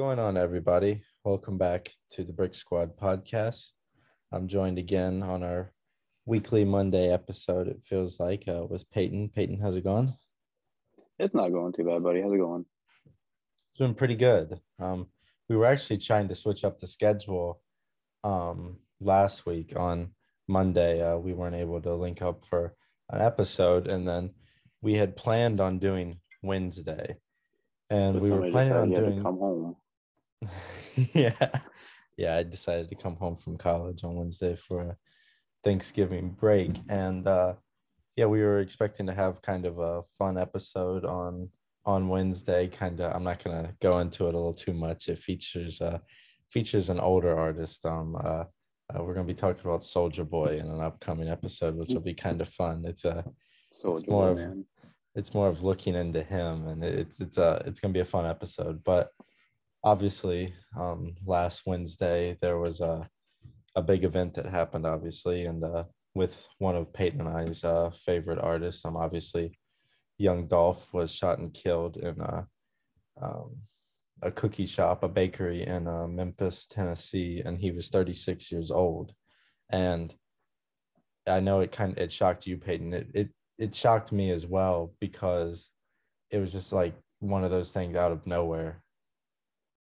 going on, everybody? Welcome back to the Brick Squad podcast. I'm joined again on our weekly Monday episode. It feels like uh, with Peyton. Peyton, how's it going? It's not going too bad, buddy. How's it going? It's been pretty good. Um, we were actually trying to switch up the schedule um, last week on Monday. Uh, we weren't able to link up for an episode, and then we had planned on doing Wednesday, and But we were planning on decided you had to doing. come home. yeah, yeah. I decided to come home from college on Wednesday for a Thanksgiving break, and uh, yeah, we were expecting to have kind of a fun episode on on Wednesday. Kind of, I'm not gonna go into it a little too much. It features uh features an older artist. Um, uh, uh, we're gonna be talking about Soulja Boy in an upcoming episode, which will be kind of fun. It's a So It's it's more more of- man. it's more of looking into him and it's it's a it's gonna be a fun episode but obviously um last wednesday there was a a big event that happened obviously and uh with one of peyton and i's uh favorite artists. Um obviously young dolph was shot and killed in a um a cookie shop a bakery in uh, memphis tennessee and he was 36 years old. And i know it kind of it shocked you peyton. It, it it shocked me as well because it was just like one of those things out of nowhere.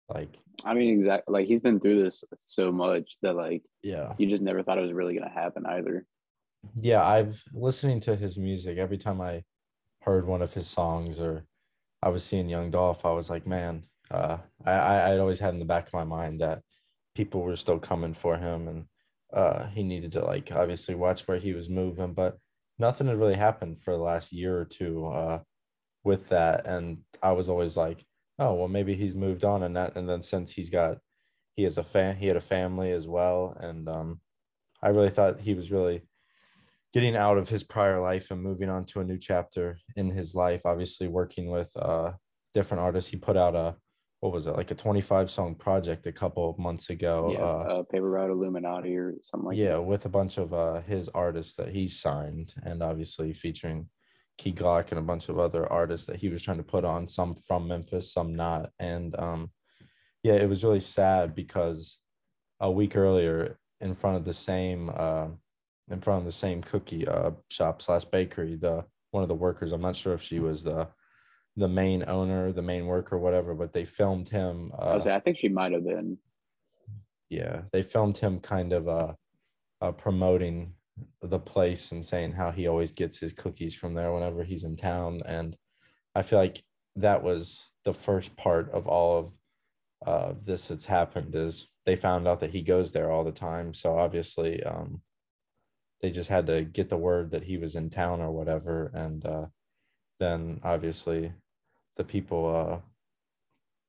Like, I mean, exactly. Like he's been through this so much that like yeah. you just never thought it was really gonna happen either. Yeah, I've listening to his music every time I heard one of his songs or I was seeing Young Dolph, I was like, man, uh, I, I I'd always had in the back of my mind that people were still coming for him and uh he needed to like obviously watch where he was moving, but nothing had really happened for the last year or two uh with that. And I was always like, oh well maybe he's moved on and that and then since he's got he has a fan he had a family as well. And um I really thought he was really getting out of his prior life and moving on to a new chapter in his life obviously working with uh different artists he put out a what was it like a 25 song project a couple of months ago yeah, uh uh, paper route Illuminati or something like yeah that. with a bunch of uh his artists that he signed and obviously featuring key glock and a bunch of other artists that he was trying to put on some from memphis some not and um yeah it was really sad because a week earlier in front of the same uh in front of the same cookie uh shop slash bakery the one of the workers i'm not sure if she was the the main owner the main worker whatever but they filmed him I, uh, was, I think she might have been. yeah they filmed him kind of uh, uh promoting the place and saying how he always gets his cookies from there whenever he's in town. And i feel like that was the first part of all of uh this that's happened is they found out that he goes there all the time. So obviously um they just had to get the word that he was in town or whatever. And uh then obviously the people uh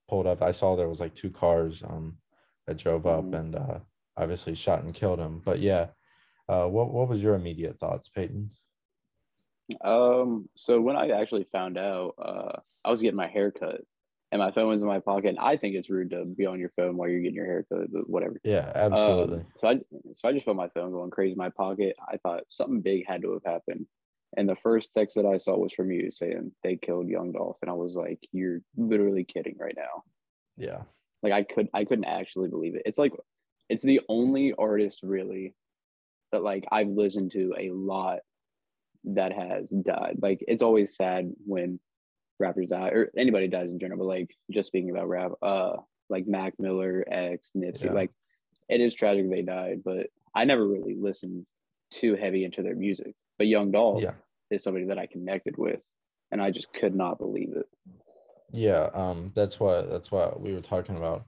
pulled up. I saw there was like two cars um that drove up Mhm. and uh obviously shot and killed him. But yeah uh what what was your immediate thoughts peyton Um, so when I actually found out, uh, I was getting my hair cut and my phone was in my pocket. And I think it's rude to be on your phone while you're getting your hair cut, but whatever. yeah Um, absolutely so I so I just felt my phone going crazy in my pocket. I thought something big had to have happened. And the first text that I saw was from you saying they killed Young Dolph. And I was like, You're literally kidding right now. yeah Like I could I couldn't actually believe it. It's like it's the only artist really that like I've listened to a lot that has died. Like it's always sad when rappers die or anybody dies in general, but like just speaking about rap, uh like Mac Miller, X, Nipsey, Yeah. like it is tragic they died, but I never really listened too heavy into their music. But Young Dolph yeah is somebody that I connected with and I just could not believe it. Yeah, um, that's what that's what we were talking about.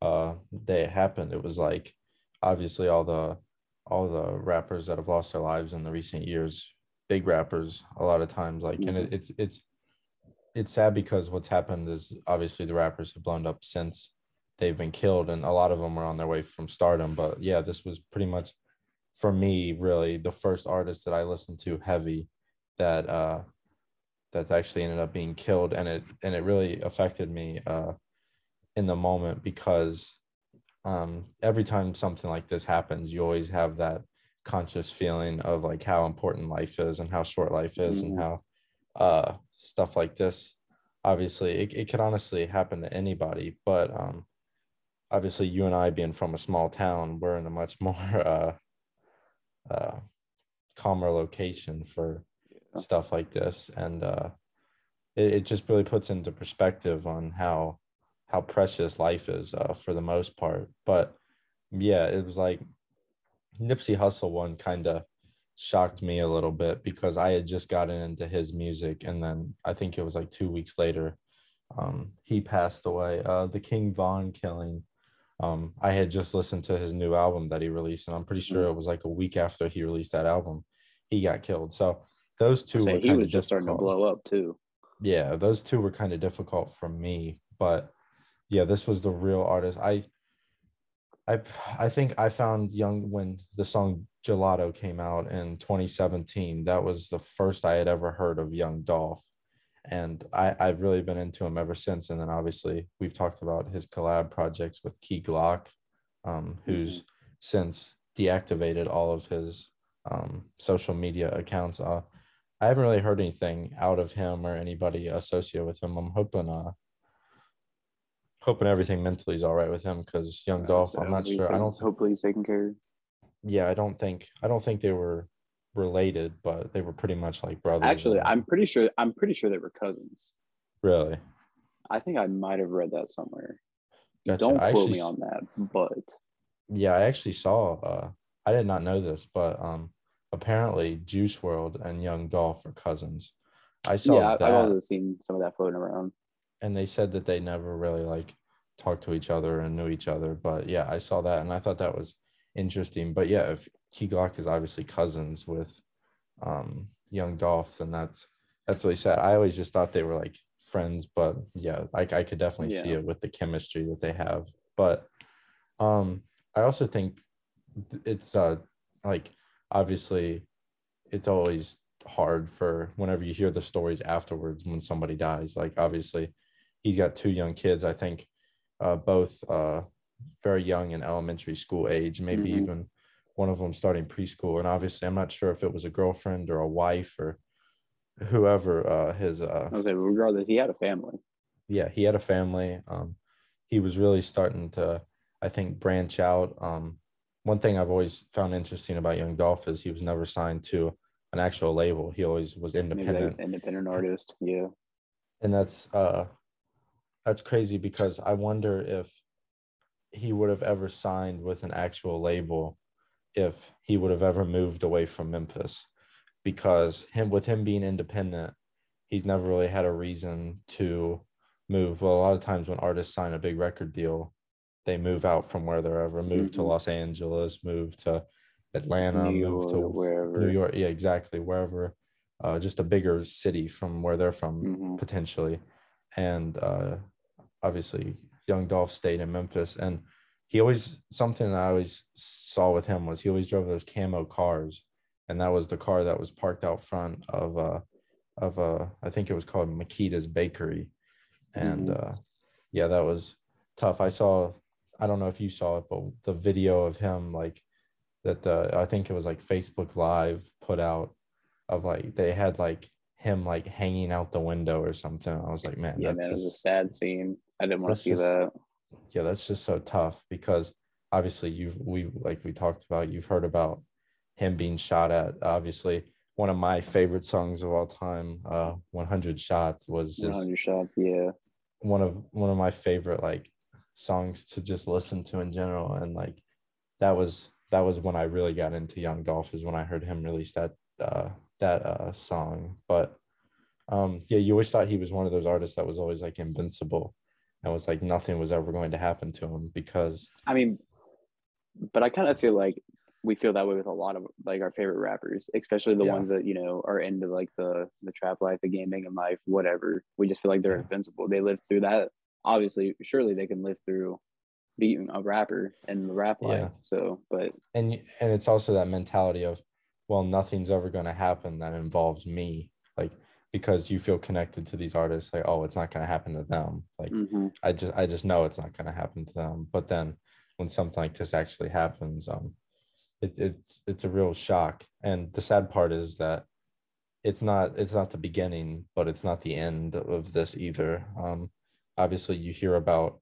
Uh, the day it happened, it was like obviously all the all the rappers that have lost their lives in the recent years, big rappers, a lot of times, like, and it, it's it's it's sad because what's happened is obviously the rappers have blown up since they've been killed, and a lot of them are on their way from stardom. But yeah, this was pretty much for me really the first artist that I listened to heavy that uh that's actually ended up being killed and it and it really affected me uh in the moment because um every time something like this happens you always have that conscious feeling of like how important life is and how short life is and Mhm. how uh stuff like this obviously it, it could honestly happen to anybody but um obviously you and I being from a small town, we're in a much more uh, uh, calmer location for Yeah. stuff like this, and uh, it, it just really puts into perspective on how how precious life is uh, for the most part. But yeah, it was like Nipsey Hussle one kind of shocked me a little bit because I had just gotten into his music, and then I think it was like two weeks later, um, he passed away. Uh, the King Von killing. Um, I had just listened to his new album that he released, and I'm pretty sure it was like a week after he released that album, he got killed. So those two were he was just starting to blow up too. Yeah, those two were kind of difficult for me, but yeah, this was the real artist. I I I think I found Young when the song Gelato came out in 2017. That was the first I had ever heard of Young Dolph. And I, I've really been into him ever since. And then obviously we've talked about his collab projects with Key Glock, um, who's since deactivated all of his um, social media accounts. Uh, I haven't really heard anything out of him or anybody associated with him. I'm hoping uh hoping everything mentally is all right with him because young Dolph, I'm not sure. I don't Hopefully he's taken care. of. yeah, I don't think I don't think they were related, but they were pretty much like brothers. Actually, I'm pretty sure. I'm pretty sure they were cousins. really I think I might have read that somewhere. Gotcha. Don't I quote actually me on that, but yeah, I actually saw uh I did not know this, but um apparently Juice WRLD and Young Dolph are cousins. I saw yeah, that I've also seen some of that floating around. And they said that they never really like talked to each other and knew each other. But yeah, I saw that and I thought that was interesting. But yeah, if Key Glock is obviously cousins with um young Dolph, then that's that's really sad. I always just thought they were like friends, but yeah, like I could definitely see it with the chemistry that they have. But um I also think it's uh like obviously it's always hard for whenever you hear the stories afterwards when somebody dies. Like obviously he's got two young kids, I think uh both uh very young in elementary school age, maybe Mhm. even one of them starting preschool. And obviously I'm not sure if it was a girlfriend or a wife or whoever uh his uh I was like, regardless, he had a family. yeah, he had a family. Um, he was really starting to, I think, branch out. Um, one thing I've always found interesting about Young Dolph is he was never signed to an actual label. He always was independent, like independent artist. Yeah. and that's uh, that's crazy because I wonder if he would have ever signed with an actual label if he would have ever moved away from Memphis because him with him being independent he's never really had a reason to move well a lot of times when artists sign a big record deal they move out from where they're ever move to Mhm. Los Angeles move to Atlanta New move York, to wherever. New York yeah exactly wherever uh, just a bigger city from where they're from Mhm. potentially. And uh, obviously, Young Dolph stayed in Memphis, and he always something I always saw with him was he always drove those camo cars, and that was the car that was parked out front of uh of uh I think it was called Makeda's Bakery, and Mhm. uh, yeah, that was tough. I saw I don't know if you saw it, but the video of him like that the I think it was like Facebook Live put out of like they had like him like hanging out the window or something. I was like, man, Yeah, that's man, it was a sad scene. I didn't want to see just- that. yeah, that's just so tough because obviously you've we like we talked about, you've heard about him being shot at. Obviously, one of my favorite songs of all time, uh, 100 Shots, was just 100 shots. Yeah. one of one of my favorite like songs to just listen to in general and like that was that was when I really got into Young Dolph is when I heard him release that uh that uh song but um yeah you always thought he was one of those artists that was always like invincible and was like nothing was ever going to happen to him because I mean, but I kind of feel like we feel that way with a lot of like our favorite rappers, especially the Yeah. ones that you know are into like the the trap life, the gaming banging life, whatever. We just feel like they're Yeah. invincible. They live through that. Obviously, surely they can live through being a rapper and the rap life. Yeah. So, but and and it's also that mentality of well nothing's ever going to happen that involves me like because you feel connected to these artists like oh it's not going to happen to them like mhm. I just I just know it's not going to happen to them. But then when something like this actually happens, um, it, it's it's a real shock. And the sad part is that it's not it's not the beginning, but it's not the end of this either. Um, obviously, you hear about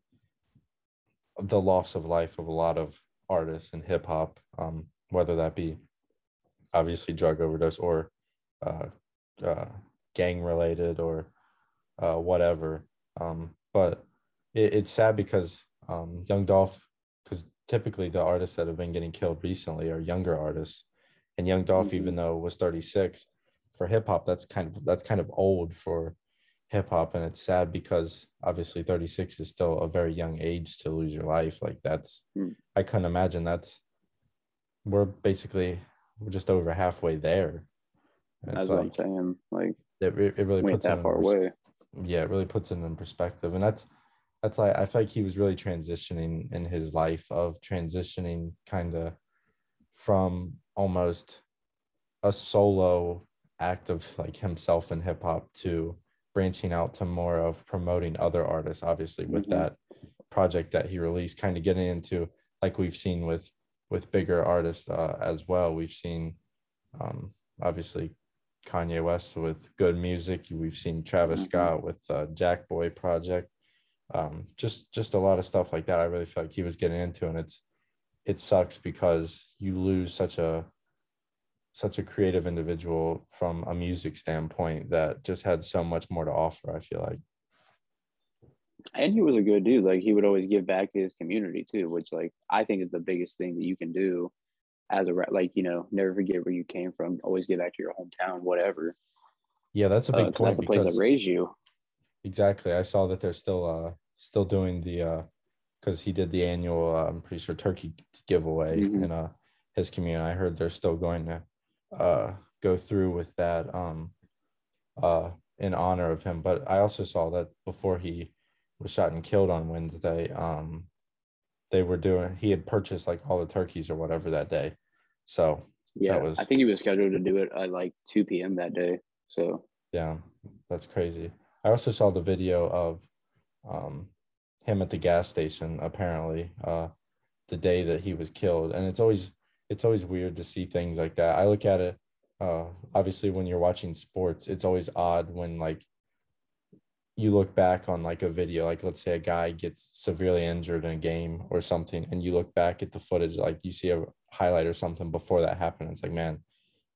the loss of life of a lot of artists in hip hop, um, whether that be obviously drug overdose or uh, uh, gang related or uh, whatever. Um, but it, it's sad because um, Young Dolph, because typically the artists that have been getting killed recently are younger artists, and Young Dolph, mm-hmm. even though was 36, for hip hop, that's kind of that's kind of old for hip hop, and it's sad because obviously 36 is still a very young age to lose your life. Like that's, mm. I couldn't imagine that's. We're basically we're just over halfway there. That's like, what I'm saying. Like it, it really puts that far away. Yeah, it really puts it in perspective, and that's that's like I feel like he was really transitioning in his life of transitioning kind of from almost a solo act of like himself in hip hop to branching out to more of promoting other artists obviously with mm-hmm. that project that he released kind of getting into like we've seen with with bigger artists uh, as well we've seen um obviously Kanye West with good music. We've seen Travis mm-hmm. Scott with uh, Jack Boy project. Um just just a lot of stuff like that. I really feel like he was getting into and it's it sucks because you lose such a such a creative individual from a music standpoint that just had so much more to offer i feel like. And he was a good dude. Like he would always give back to his community too which like i think is the biggest thing that you can do as a like you know never forget where you came from always get back to your hometown whatever yeah that's a big uh, point that's the place that raised you exactly i saw that they're still uh still doing the uh because he did the annual uh, i'm pretty sure turkey giveaway mm-hmm. in uh his community i heard they're still going to uh, go through with that um, uh, in honor of him. But I also saw that before he was shot and killed on Wednesday, um, they were doing. He had purchased like all the turkeys or whatever that day. So yeah, was, I think he was scheduled to do it at like two p.m. that day. So yeah, that's crazy. I also saw the video of um, him at the gas station. Apparently, uh, the day that he was killed, and it's always it's always weird to see things like that. I look at it uh obviously when you're watching sports, it's always odd when like you look back on like a video, like let's say a guy gets severely injured in a game or something, and you look back at the footage, like you see a highlight or something before that happened. It's like, man,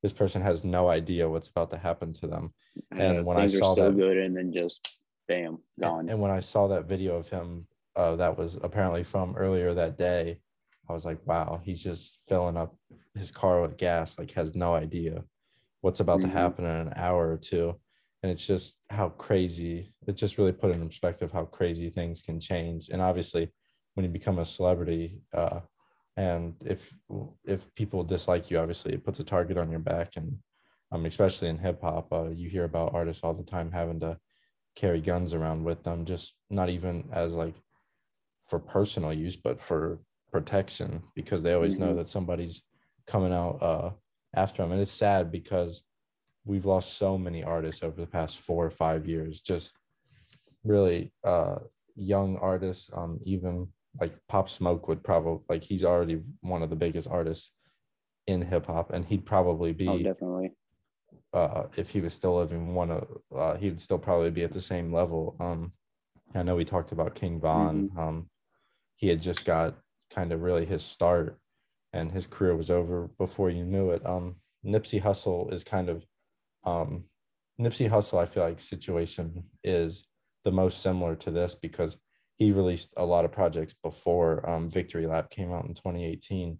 this person has no idea what's about to happen to them. And when I saw so that, good, and then just bam, gone. And, and when I saw that video of him, uh, that was apparently from earlier that day, I was like, wow, he's just filling up his car with gas, like has no idea what's about mm-hmm. to happen in an hour or two. And it's just how crazy it just really put in perspective how crazy things can change. And obviously, when you become a celebrity, uh, and if if people dislike you, obviously it puts a target on your back. And um, especially in hip hop, uh, you hear about artists all the time having to carry guns around with them, just not even as like for personal use, but for protection because they always mm-hmm. know that somebody's coming out uh, after them. And it's sad because we've lost so many artists over the past four or five years, just really uh, young artists. Um, even like Pop Smoke would probably like he's already one of the biggest artists in hip hop, and he'd probably be oh, definitely. Uh, if he was still living, one of uh, he would still probably be at the same level. Um, I know we talked about King Von. Mm-hmm. Um, he had just got kind of really his start and his career was over before you knew it. Um, Nipsey Hussle is kind of um, Nipsey Hussle, I feel like situation is the most similar to this because he released a lot of projects before um, Victory Lap came out in 2018,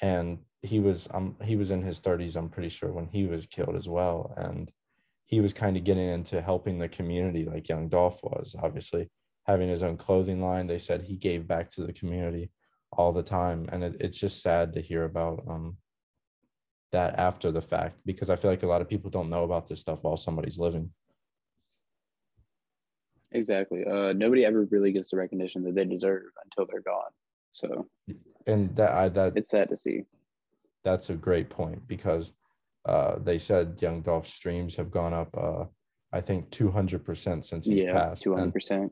and he was um he was in his 30s, I'm pretty sure, when he was killed as well, and he was kind of getting into helping the community like Young Dolph was, obviously. Having his own clothing line. They said he gave back to the community all the time. And it, it's just sad to hear about um that after the fact because i feel like a lot of people don't know about this stuff while somebody's living exactly. Uh nobody ever really gets the recognition that they deserve until they're gone. So and that i that it's sad to see. That's a great point because uh they said young dolph streams have gone up uh i think 200% since he's yeah, passed. 200% and,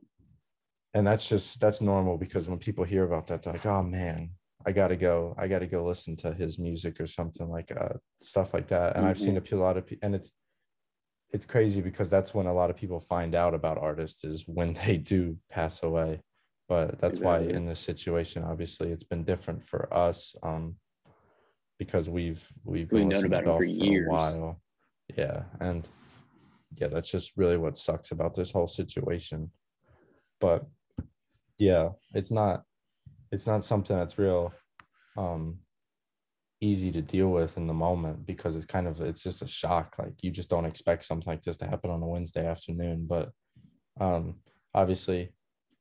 and that's just that's normal because when people hear about that they're like oh man i gotta go i gotta go listen to his music or something like uh stuff like that. And mm-hmm. i've seen mm-hmm. a lot of people and it's it's crazy because that's when a lot of people find out about artists is when they do pass away but that's why in this situation, obviously, it's been different for us. Um, because we've we've been known about him Dolph for for years. a while. Yeah, and yeah, that's just really what sucks about this whole situation. But yeah, it's not it's not something that's real um easy to deal with in the moment because it's kind of it's just a shock. Like you just don't expect something like this to happen on a Wednesday afternoon. But um obviously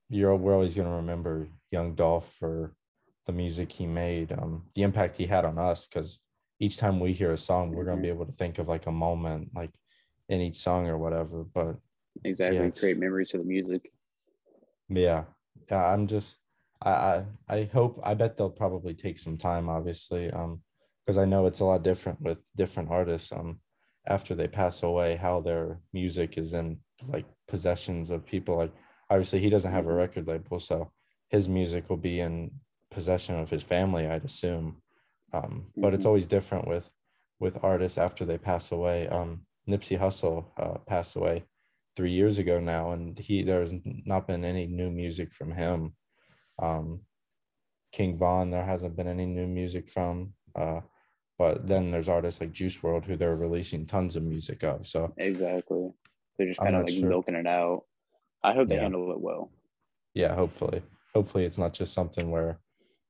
you're we're always gonna remember young Dolph for the music he made, um, the impact he had on us. Because each time we hear a song, we're gonna Mhm. be able to think of like a moment, like in each song or whatever. But Exactly. it's- Create memories to the music. yeah, yeah, I'm just, I, I, I hope, I bet they'll probably take some time, obviously, um, because I know it's a lot different with different artists, um, after they pass away, how their music is in like possessions of people. Like, obviously, he doesn't have a Mhm. record label, so his music will be in possession of his family, I'd assume. Um, but it's Mhm. always different with with artists after they pass away. Um, Nipsey Hussle uh, passed away three years ago now, and he there's not been any new music from him. Um, King Von, there hasn't been any new music from. Uh, but then there's artists like Juice WRLD who they're releasing tons of music of. So Exactly. They're just kind of like sure. milking it out. I hope they Yeah. handle it well. yeah, hopefully, hopefully it's not just something where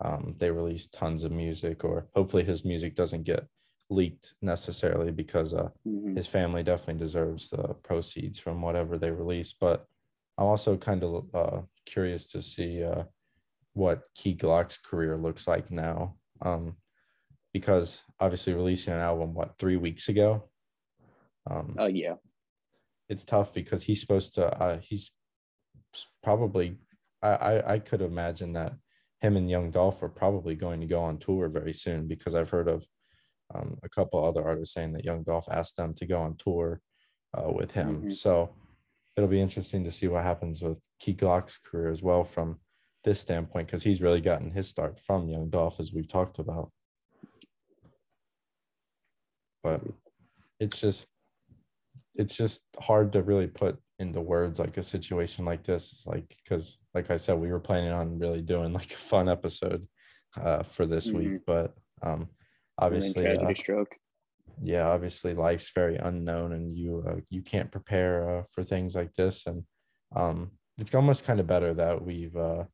um, they release tons of music, or hopefully his music doesn't get leaked necessarily because uh, Mhm. his family definitely deserves the proceeds from whatever they release. But I'm also kind of uh, curious to see uh, what Key Glock's career looks like now, um, because obviously releasing an album what three weeks ago, um, Oh yeah. it's tough because he's supposed to. Uh, he's probably. I, I I could imagine that him and Young Dolph are probably going to go on tour very soon because I've heard of um, a couple other artists saying that Young Dolph asked them to go on tour uh, with him. Mhm. So it'll be interesting to see what happens with Key Glock's career as well from this standpoint because he's really gotten his start from Young Dolph as we've talked about. But it's just it's just hard to really put into words like a situation like this. It's like because like i said we were planning on really doing like a fun episode uh for this week but um obviously tragedy uh, struck. yeah obviously life's very unknown and you uh, you can't prepare uh, for things like this. And um it's almost kind of better that we've uh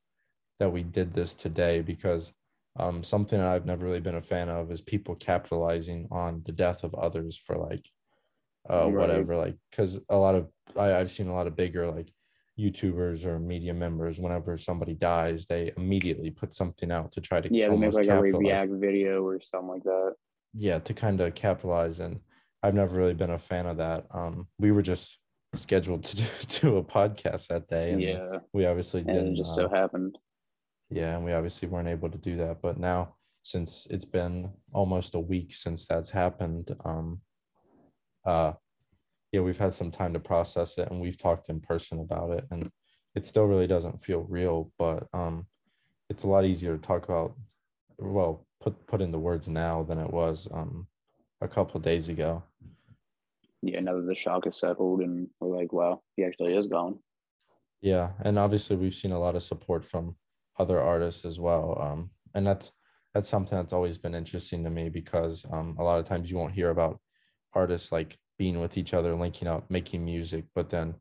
that we did this today because um something i've never really been a fan of is people capitalizing on the death of others for like uh Right. whatever like because a lot of I, i've seen a lot of bigger like youtubers or media members whenever somebody dies they immediately put something out to try to Yeah, they make like a react video or something like that. yeah to kind of capitalize and i've never really been a fan of that um we were just scheduled to do, a podcast that day and yeah. we obviously And didn't it just uh, so happened. Yeah and we obviously weren't able to do that but now since it's been almost a week since that's happened um uh yeah we've had some time to process it and we've talked in person about it and it still really doesn't feel real but um it's a lot easier to talk about well put put into words now than it was um a couple days ago Yeah, now that the shock is settled and we're like, wow, he actually is gone. Yeah, and obviously we've seen a lot of support from other artists as well. Um, and that's that's something that's always been interesting to me because um, a lot of times you won't hear about artists like being with each other, linking up, making music, but then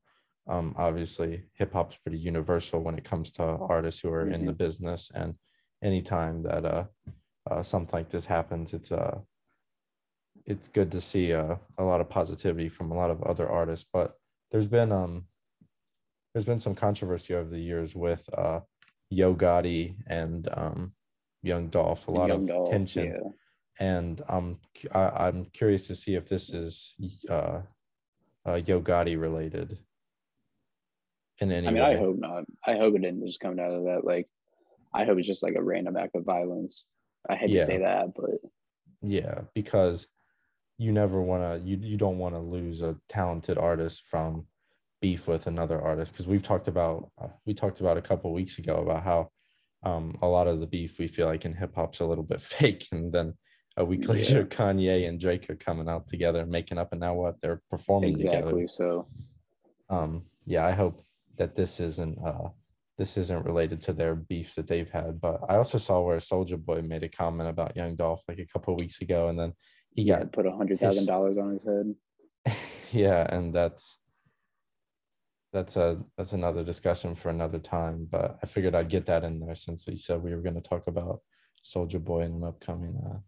um, obviously hip hop's pretty universal when it comes to artists who are in the business. And anytime that uh, uh, something like this happens, it's uh, it's good to see uh, a lot of positivity from a lot of other artists. But there's been um there's been some controversy over the years with uh Yo Gotti and um Young Dolph, a lot Young of Dolph, tension. Yeah. And um I, I'm curious to see if this is uh, uh Yo Gotti related in any I mean, way. I hope not. I hope it didn't just come out of that. Like, I hope it's just like a random act of violence. I hate Yeah. to say that, but Yeah, because you never want to you you don't want to lose a talented artist from beef with another artist because we've talked about uh, we talked about a couple weeks ago about how um a lot of the beef we feel like in hip hop's a little bit fake and then a week Yeah. later Kanye and Drake are coming out together and making up and now what they're performing exactly. together So um yeah I hope that this isn't uh this isn't related to their beef that they've had. But I also saw where Soulja Boy made a comment about Young Dolph like a couple weeks ago, and then he Yeah, got put a hundred thousand dollars on his head. yeah, and that's that's a that's another discussion for another time. But I figured I'd get that in there since we said we were going to talk about Soulja Boy in an upcoming. Uh,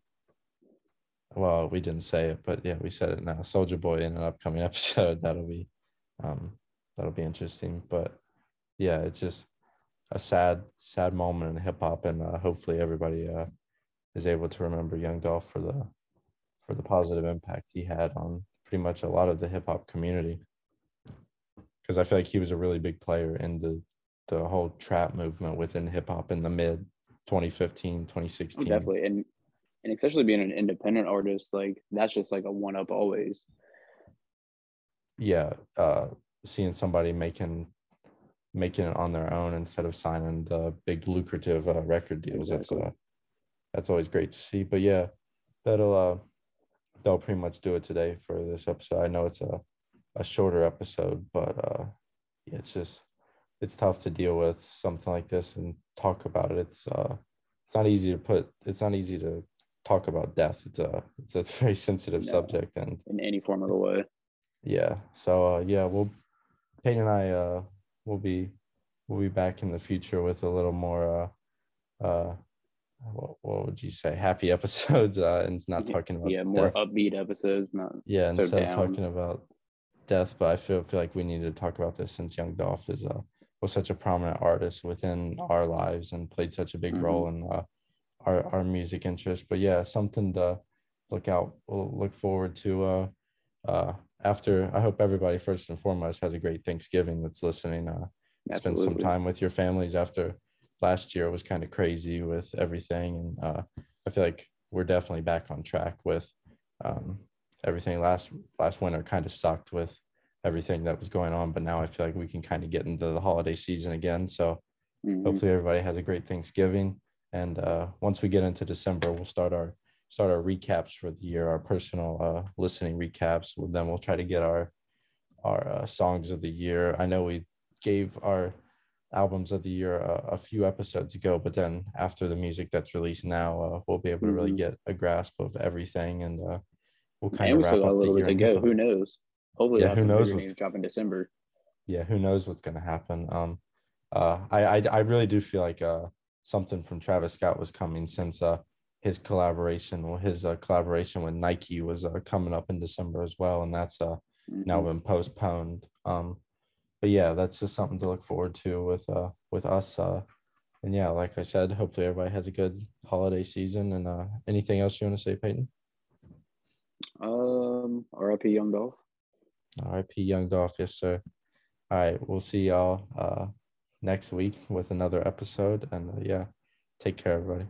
well, we didn't say it, but yeah, we said it now. Soulja Boy in an upcoming episode. That'll be, um, that'll be interesting. But yeah, it's just a sad, sad moment in hip hop, and uh, hopefully everybody uh, is able to remember Young Dolph for the for the positive impact he had on pretty much a lot of the hip hop community. Because I feel like he was a really big player in the the whole trap movement within hip hop in the mid 2015, Oh, 2016. definitely, and and especially being an independent artist, like that's just like a one up always. Yeah, uh, seeing somebody making making it on their own instead of signing the big lucrative uh, record deals. Exactly. That's uh, that's always great to see. But yeah, that'll uh, that'll pretty much do it today for this episode. I know it's a a shorter episode, but uh, yeah, it's just it's tough to deal with something like this and talk about it. It's uh, it's not easy to put. It's not easy to talk about death. It's a it's a very sensitive No. subject, and in any form of the way. yeah. So uh, yeah, we'll Peyton and I uh, will be we'll be back in the future with a little more uh, uh, what, what would you say happy episodes uh, and not talking about Yeah, more death. upbeat episodes, not yeah so instead of talking about death but i feel feel like we need to talk about this since young dolph is uh was such a prominent artist within our lives and played such a big Mhm. role in uh, our our music interest. But yeah something to look out we'll look forward to uh uh after i hope everybody first and foremost has a great thanksgiving that's listening uh spend some time with your families after last year was kind of crazy with everything. And uh, i feel like we're definitely back on track with um, everything last last winter kind of sucked with everything that was going on but now i feel like we can kind of get into the holiday season again. So Mhm. hopefully everybody has a great thanksgiving. And uh, once we get into december we'll start our start our recaps for the year our personal uh, listening recaps. Then we'll try to get our our uh, songs of the year. I know we gave our albums of the year a, a few episodes ago but then after the music that's released now uh, we'll be able to really Mhm. get a grasp of everything. And uh, we'll kind And of we still got a little bit to go. Who knows? Hopefully, Yeah, who knows what's- drop in December. yeah who knows what's going to happen um uh I, I i really do feel like uh something from travis scott was coming since uh his collaboration or his uh, collaboration with nike was uh, coming up in december as well and that's uh now Mhm. been postponed um but yeah that's just something to look forward to with uh with us uh and yeah like i said hopefully everybody has a good holiday season and uh anything else you want to say peyton Um, R.I.P. Young Dolph. rip young dolph yes sir all right we'll see y'all uh next week with another episode and uh, yeah take care everybody